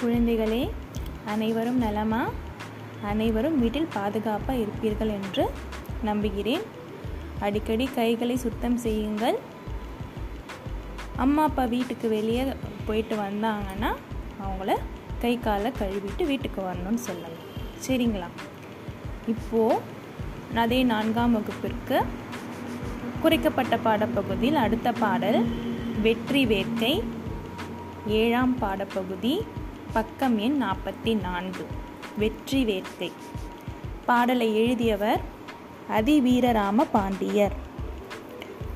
குழந்தைகளே அனைவரும் நலமா? அனைவரும் வீட்டில் பாதுகாப்பாக இருப்பீர்கள் என்று நம்புகிறேன். அடிக்கடி கைகளை சுத்தம் செய்யுங்கள். அம்மா அப்பா வீட்டுக்கு வெளியே போயிட்டு வந்தாங்கன்னா அவங்கள கை காலை கழுவிட்டு வீட்டுக்கு வரணும்னு சொல்லலாம் சரிங்களா? இப்போது அதே நான்காம் வகுப்பிற்கு குறைக்கப்பட்ட பாடப்பகுதியில் அடுத்த பாடல் வெற்றி வேட்கை ஏழாம் பாடப்பகுதி பக்கம் எண் நாற்பத்தி நான்கு. வெற்றி வேட்கை பாடலை எழுதியவர் அதிவீரராம பாண்டியர்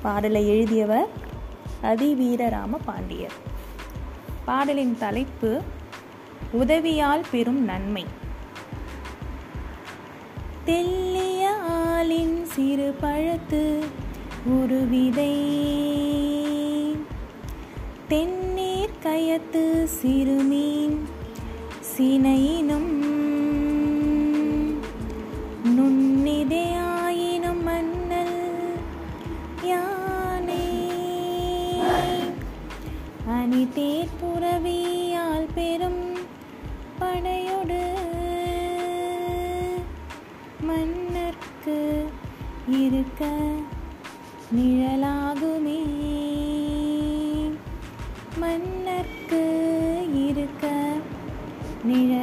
பாடலை எழுதியவர் அதிவீரராம பாண்டியர் பாடலின் தலைப்பு உதவியால் பெறும் நன்மை. தெல்லிய ஆளின் சிறு பழத்து ஒரு விதை தென்னீர் கயத்து சிறுமீன். சினையினும் நுண்ணிதையாயினும் மன்னல் யானை. அணி தேர்புறவியால் பெரும் படையொடு மன்னர்க்கு இருக்க நிழலாகுமே. மன்னர்க்கு இருக்க நிழலாகுமே